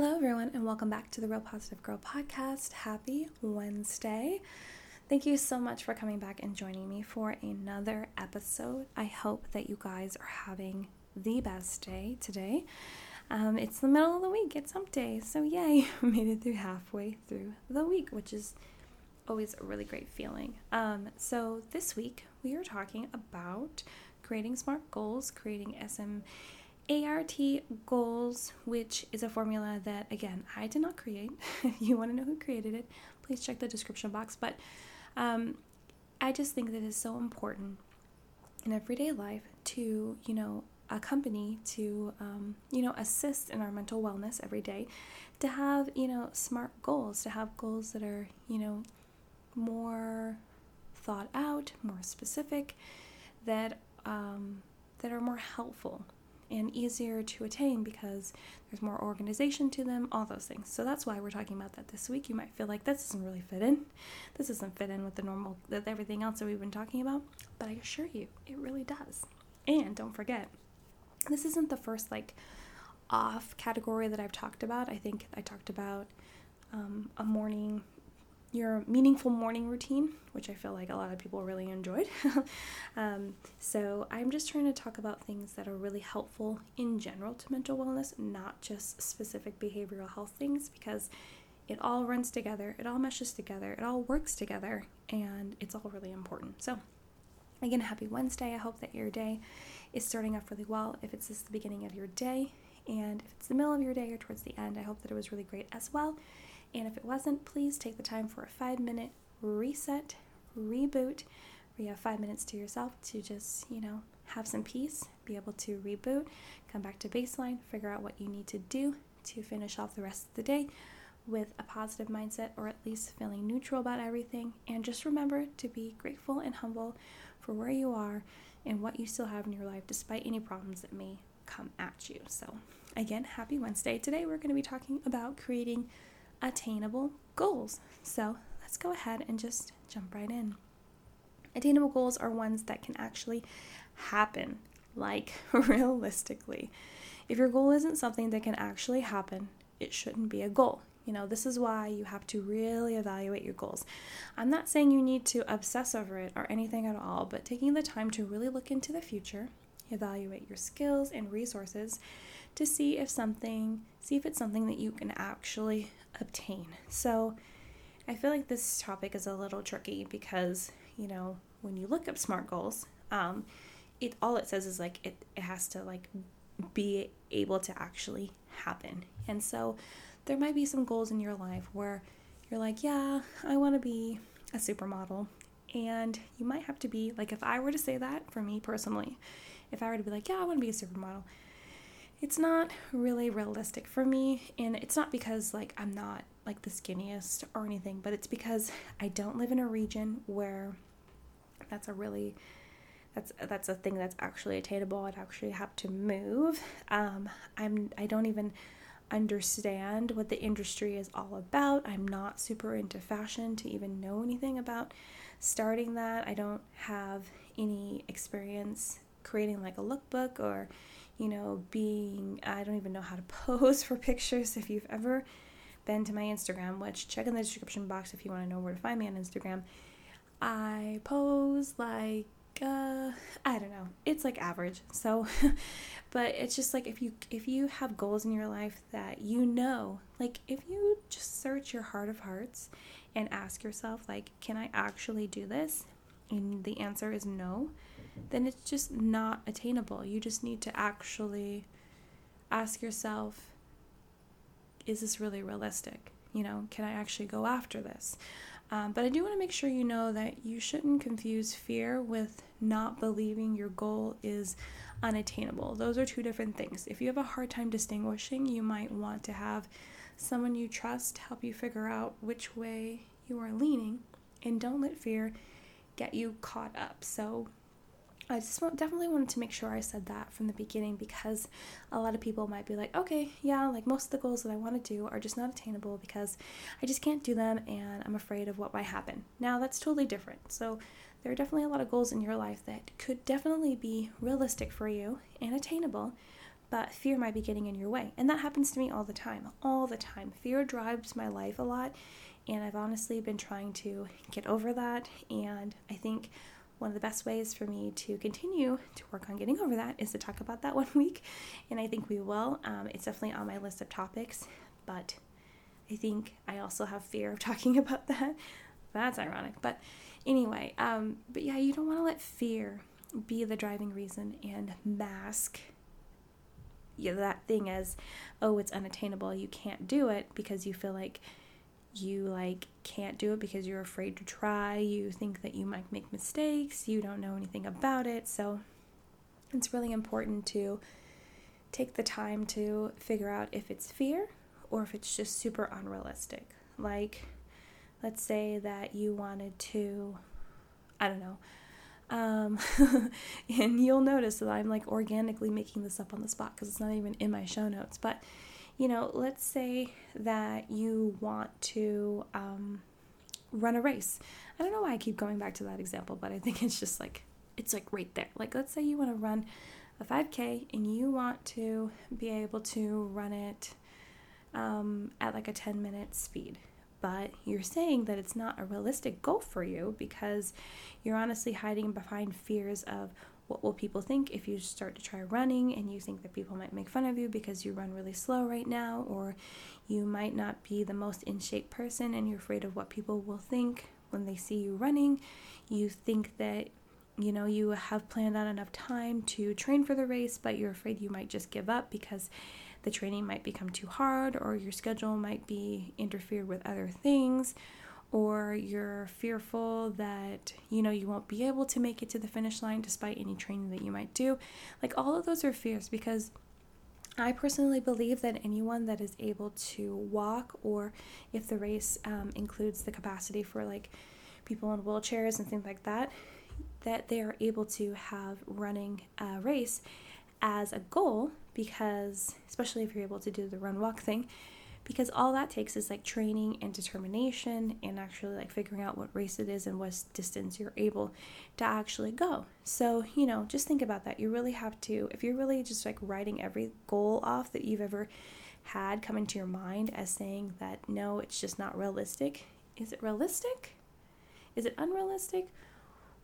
Hello, everyone, and welcome back to the Real Positive Girl podcast. Happy Wednesday. Thank you so much for coming back and joining me for another episode. I hope that you guys are having the best day today. Um, it's the middle of the week, it's hump day, so yay, made it through halfway through the week, which is always a really great feeling. Um, so, this week we are talking about creating smart goals, creating SM ART goals, which is a formula that, again, I did not create. if you want to know who created it, please check the description box. But um, I just think that it's so important in everyday life to, you know, accompany, to, um, you know, assist in our mental wellness every day, to have, you know, smart goals, to have goals that are, you know, more thought out, more specific, that um, that are more helpful and easier to attain because there's more organization to them, all those things. So that's why we're talking about that this week. You might feel like this doesn't really fit in. This doesn't fit in with the normal, with everything else that we've been talking about. But I assure you, it really does. And don't forget, this isn't the first like off category that I've talked about. I think I talked about um, a morning your meaningful morning routine, which I feel like a lot of people really enjoyed. um, so, I'm just trying to talk about things that are really helpful in general to mental wellness, not just specific behavioral health things, because it all runs together, it all meshes together, it all works together, and it's all really important. So, again, happy Wednesday. I hope that your day is starting off really well. If it's just the beginning of your day, and if it's the middle of your day or towards the end, I hope that it was really great as well. And if it wasn't, please take the time for a five minute reset, reboot, where you have five minutes to yourself to just, you know, have some peace, be able to reboot, come back to baseline, figure out what you need to do to finish off the rest of the day with a positive mindset or at least feeling neutral about everything. And just remember to be grateful and humble for where you are and what you still have in your life despite any problems that may come at you. So, again, happy Wednesday. Today we're going to be talking about creating attainable goals. So let's go ahead and just jump right in. Attainable goals are ones that can actually happen, like realistically. If your goal isn't something that can actually happen, it shouldn't be a goal. You know, this is why you have to really evaluate your goals. I'm not saying you need to obsess over it or anything at all, but taking the time to really look into the future, evaluate your skills and resources to see if something, see if it's something that you can actually obtain. So I feel like this topic is a little tricky because, you know, when you look up SMART goals, um, it all it says is like it, it has to like be able to actually happen. And so there might be some goals in your life where you're like, yeah, I want to be a supermodel. And you might have to be like, if I were to say that for me personally, if I were to be like, yeah, I want to be a supermodel, it's not really realistic for me and it's not because like I'm not like the skinniest or anything but it's because I don't live in a region where that's a really that's that's a thing that's actually attainable. I'd actually have to move. Um, I'm I don't even understand what the industry is all about. I'm not super into fashion to even know anything about starting that. I don't have any experience creating like a lookbook or you know, being, I don't even know how to pose for pictures. If you've ever been to my Instagram, which check in the description box if you want to know where to find me on Instagram, I pose like, uh, I don't know. It's like average. So, but it's just like if you if you have goals in your life that you know, like if you just search your heart of hearts and ask yourself like, can I actually do this? And the answer is no then it's just not attainable. You just need to actually ask yourself is this really realistic? You know, can I actually go after this? Um, but I do want to make sure you know that you shouldn't confuse fear with not believing your goal is unattainable. Those are two different things. If you have a hard time distinguishing, you might want to have someone you trust help you figure out which way you are leaning and don't let fear get you caught up. So I just definitely wanted to make sure I said that from the beginning because a lot of people might be like, okay, yeah, like most of the goals that I want to do are just not attainable because I just can't do them and I'm afraid of what might happen. Now, that's totally different. So, there are definitely a lot of goals in your life that could definitely be realistic for you and attainable, but fear might be getting in your way. And that happens to me all the time, all the time. Fear drives my life a lot, and I've honestly been trying to get over that. And I think one of the best ways for me to continue to work on getting over that is to talk about that one week. And I think we will. Um, it's definitely on my list of topics, but I think I also have fear of talking about that. That's ironic. But anyway, um, but yeah, you don't want to let fear be the driving reason and mask know, that thing as, oh, it's unattainable. You can't do it because you feel like you like can't do it because you're afraid to try. You think that you might make mistakes. You don't know anything about it. So it's really important to take the time to figure out if it's fear or if it's just super unrealistic. Like, let's say that you wanted to, I don't know, um, and you'll notice that I'm like organically making this up on the spot because it's not even in my show notes. But, you know, let's say that you want to um, run a race. I don't know why I keep going back to that example, but I think it's just like, it's like right there. Like, let's say you want to run a 5K and you want to be able to run it um, at like a 10 minute speed but you're saying that it's not a realistic goal for you because you're honestly hiding behind fears of what will people think if you start to try running and you think that people might make fun of you because you run really slow right now or you might not be the most in shape person and you're afraid of what people will think when they see you running you think that you know you have planned out enough time to train for the race but you're afraid you might just give up because the training might become too hard or your schedule might be interfered with other things or you're fearful that you know you won't be able to make it to the finish line despite any training that you might do. Like all of those are fears because I personally believe that anyone that is able to walk, or if the race um, includes the capacity for like people in wheelchairs and things like that, that they are able to have running a race as a goal because especially if you're able to do the run walk thing because all that takes is like training and determination and actually like figuring out what race it is and what distance you're able to actually go. So, you know, just think about that. You really have to, if you're really just like writing every goal off that you've ever had come into your mind as saying that no, it's just not realistic, is it realistic? Is it unrealistic?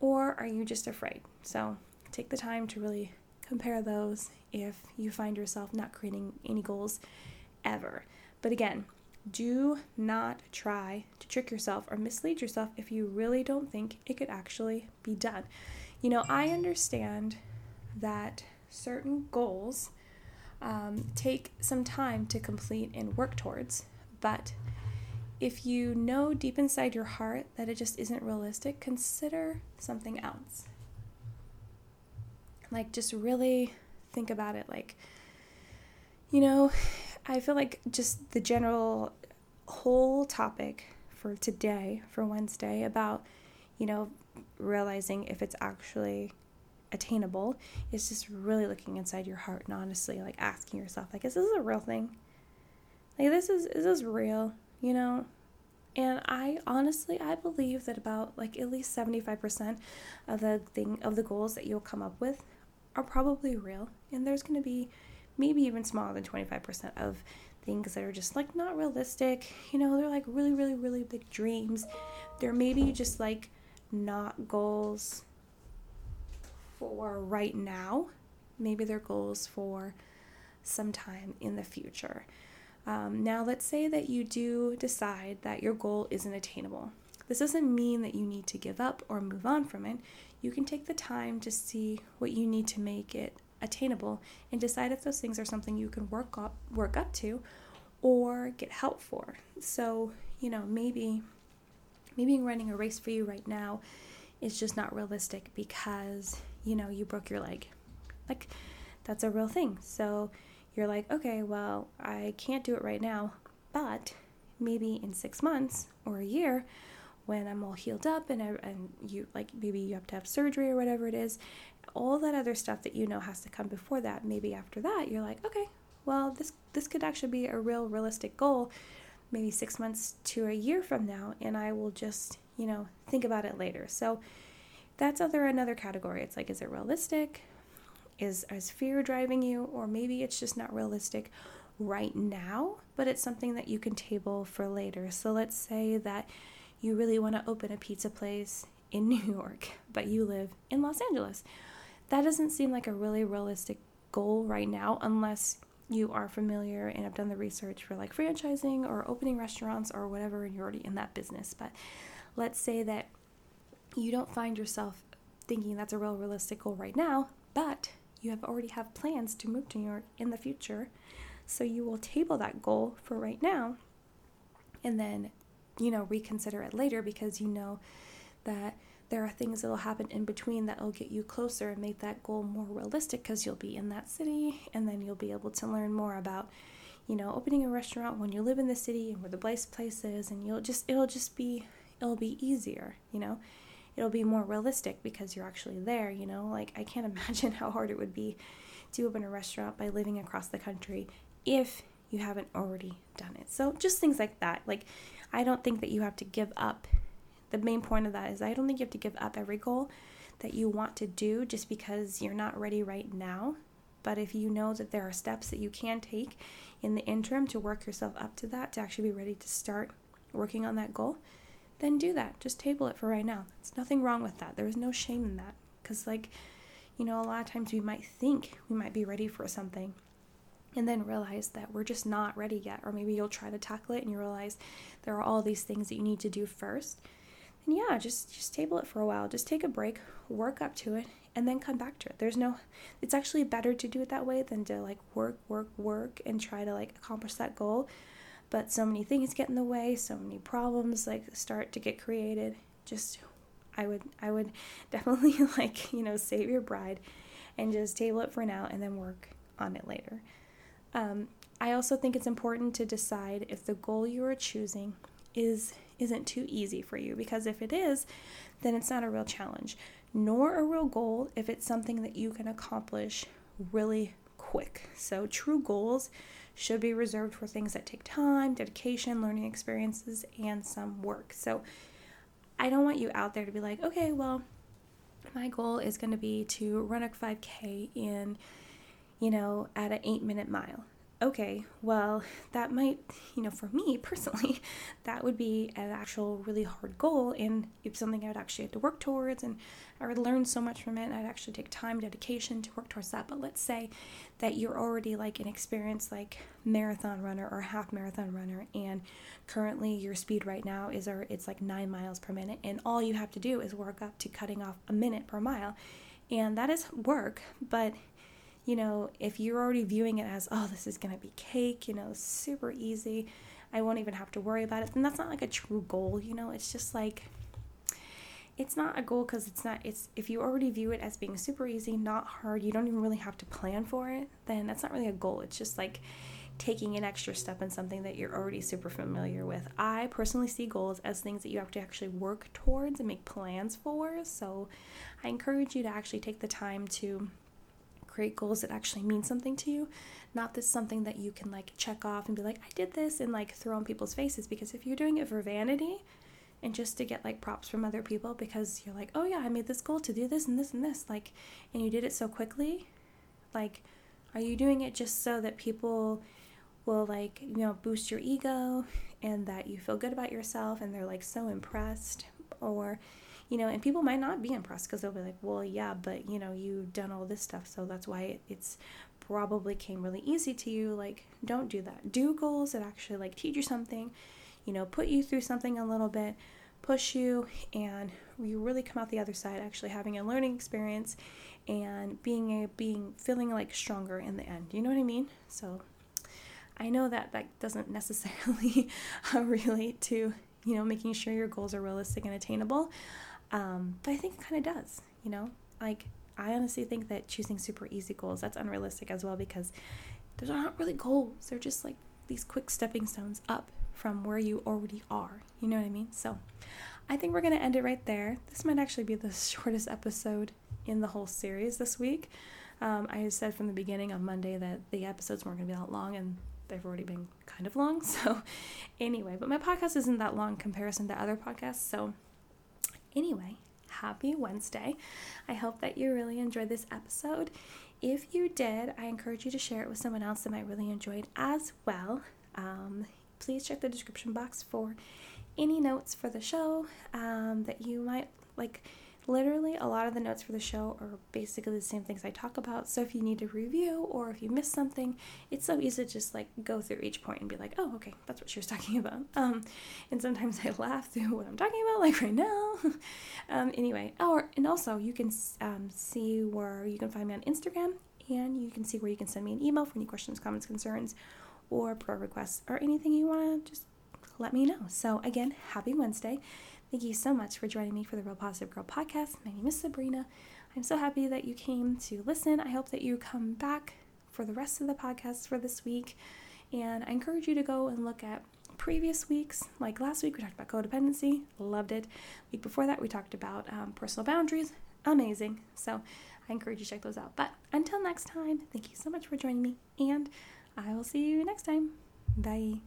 Or are you just afraid? So, take the time to really compare those if you find yourself not creating any goals ever. But again, do not try to trick yourself or mislead yourself if you really don't think it could actually be done. You know, I understand that certain goals um, take some time to complete and work towards, but if you know deep inside your heart that it just isn't realistic, consider something else. Like, just really think about it. Like, you know, I feel like just the general whole topic for today, for Wednesday, about, you know, realizing if it's actually attainable is just really looking inside your heart and honestly like asking yourself like is this a real thing? Like this is is this real you know? And i honestly i believe that about like at least 75% of the thing of the goals that you'll come up with are probably real, and there's going to be maybe even smaller than 25% of things that are just like not realistic. You know, they're like really, really, really big dreams. They're maybe just like not goals for right now. Maybe they're goals for sometime in the future. Um, now, let's say that you do decide that your goal isn't attainable. This doesn't mean that you need to give up or move on from it you can take the time to see what you need to make it attainable and decide if those things are something you can work up work up to or get help for. So, you know, maybe maybe running a race for you right now is just not realistic because, you know, you broke your leg. Like that's a real thing. So, you're like, "Okay, well, I can't do it right now, but maybe in 6 months or a year when I'm all healed up and I, and you like maybe you have to have surgery or whatever it is, all that other stuff that you know has to come before that. Maybe after that you're like, okay, well this this could actually be a real realistic goal, maybe six months to a year from now, and I will just you know think about it later. So that's other another category. It's like, is it realistic? Is, is fear driving you, or maybe it's just not realistic right now, but it's something that you can table for later. So let's say that you really want to open a pizza place in New York, but you live in Los Angeles. That doesn't seem like a really realistic goal right now unless you are familiar and have done the research for like franchising or opening restaurants or whatever and you're already in that business. But let's say that you don't find yourself thinking that's a real realistic goal right now, but you have already have plans to move to New York in the future. So you will table that goal for right now and then, you know, reconsider it later because you know that there are things that will happen in between that will get you closer and make that goal more realistic because you'll be in that city and then you'll be able to learn more about you know opening a restaurant when you live in the city and where the place place is and you'll just it'll just be it'll be easier you know? It'll be more realistic because you're actually there you know? Like i can't imagine how hard it would be to open a restaurant by living across the country if you haven't already done it. So just things like that. Like i don't think that you have to give up the main point of that is I don't think you have to give up every goal that you want to do just because you're not ready right now. But if you know that there are steps that you can take in the interim to work yourself up to that, to actually be ready to start working on that goal, then do that. Just table it for right now. There's nothing wrong with that. There is no shame in that. Because, like, you know, a lot of times we might think we might be ready for something and then realize that we're just not ready yet. Or maybe you'll try to tackle it and you realize there are all these things that you need to do first and yeah, just just table it for a while. Just take a break, work up to it, and then come back to it. There's no it's actually better to do it that way than to like work, work, work and try to like accomplish that goal. But so many things get in the way, so many problems like start to get created. Just I would I would definitely like, you know, save your bride and just table it for now and then work on it later. Um, I also think it's important to decide if the goal you are choosing is isn't too easy for you because if it is, then it's not a real challenge, nor a real goal if it's something that you can accomplish really quick. So, true goals should be reserved for things that take time, dedication, learning experiences, and some work. So, I don't want you out there to be like, okay, well, my goal is going to be to run a 5K in, you know, at an eight minute mile okay, well, that might, you know, for me personally, that would be an actual really hard goal and it's something I would actually have to work towards and I would learn so much from it. I'd actually take time, dedication to work towards that. But let's say that you're already like an experienced like marathon runner or half marathon runner and currently your speed right now is or it's like nine miles per minute and all you have to do is work up to cutting off a minute per mile. And that is work, but you know, if you're already viewing it as, oh, this is going to be cake, you know, super easy, I won't even have to worry about it, then that's not like a true goal, you know, it's just like, it's not a goal because it's not, it's, if you already view it as being super easy, not hard, you don't even really have to plan for it, then that's not really a goal. It's just like, taking an extra step in something that you're already super familiar with. I personally see goals as things that you have to actually work towards and make plans for. So I encourage you to actually take the time to create goals that actually mean something to you, not this something that you can like check off and be like, I did this and like throw in people's faces. Because if you're doing it for vanity and just to get like props from other people because you're like, oh yeah, I made this goal to do this and this and this, like, and you did it so quickly, like, are you doing it just so that people will like, you know, boost your ego and that you feel good about yourself and they're like so impressed? Or, you know, and people might not be impressed because they'll be like, well, yeah, but you know, you've done all this stuff, so that's why it, it's probably came really easy to you. Like, don't do that. Do goals that actually like teach you something, you know, put you through something a little bit, push you, and you really come out the other side actually having a learning experience and being a being feeling like stronger in the end. You know what I mean? So I know that that doesn't necessarily relate to you know making sure your goals are realistic and attainable um, but I think it kind of does, you know? Like, I honestly think that choosing super easy goals, that's unrealistic as well because those are not really goals. They're just like these quick stepping stones up from where you already are. You know what I mean? So I think we're going to end it right there. This might actually be the shortest episode in the whole series this week. Um, I said from the beginning on Monday that the episodes weren't going to be that long, and they've already been kind of long. So, anyway, but my podcast isn't that long comparison to other podcasts. So, Anyway, happy Wednesday. I hope that you really enjoyed this episode. If you did, I encourage you to share it with someone else that might really enjoy it as well. Um, please check the description box for any notes for the show um, that you might like literally a lot of the notes for the show are basically the same things I talk about. So if you need to review or if you missed something, it's so easy to just like go through each point and be like, oh, okay, that's what she was talking about. Um, and sometimes I laugh through what I'm talking about, like right now. um, anyway, or and also you can um, see where you can find me on Instagram, and you can see where you can send me an email for any questions, comments, concerns, or pro requests, or anything you want to just let me know. So again, happy Wednesday. Thank you so much for joining me for the Real Positive Girl podcast. My name is Sabrina. I'm so happy that you came to listen. I hope that you come back for the rest of the podcast for this week. And I encourage you to go and look at previous weeks. Like last week, we talked about codependency, loved it. Week before that, we talked about um, personal boundaries, amazing. So I encourage you to check those out. But until next time, thank you so much for joining me, and I will see you next time. Bye.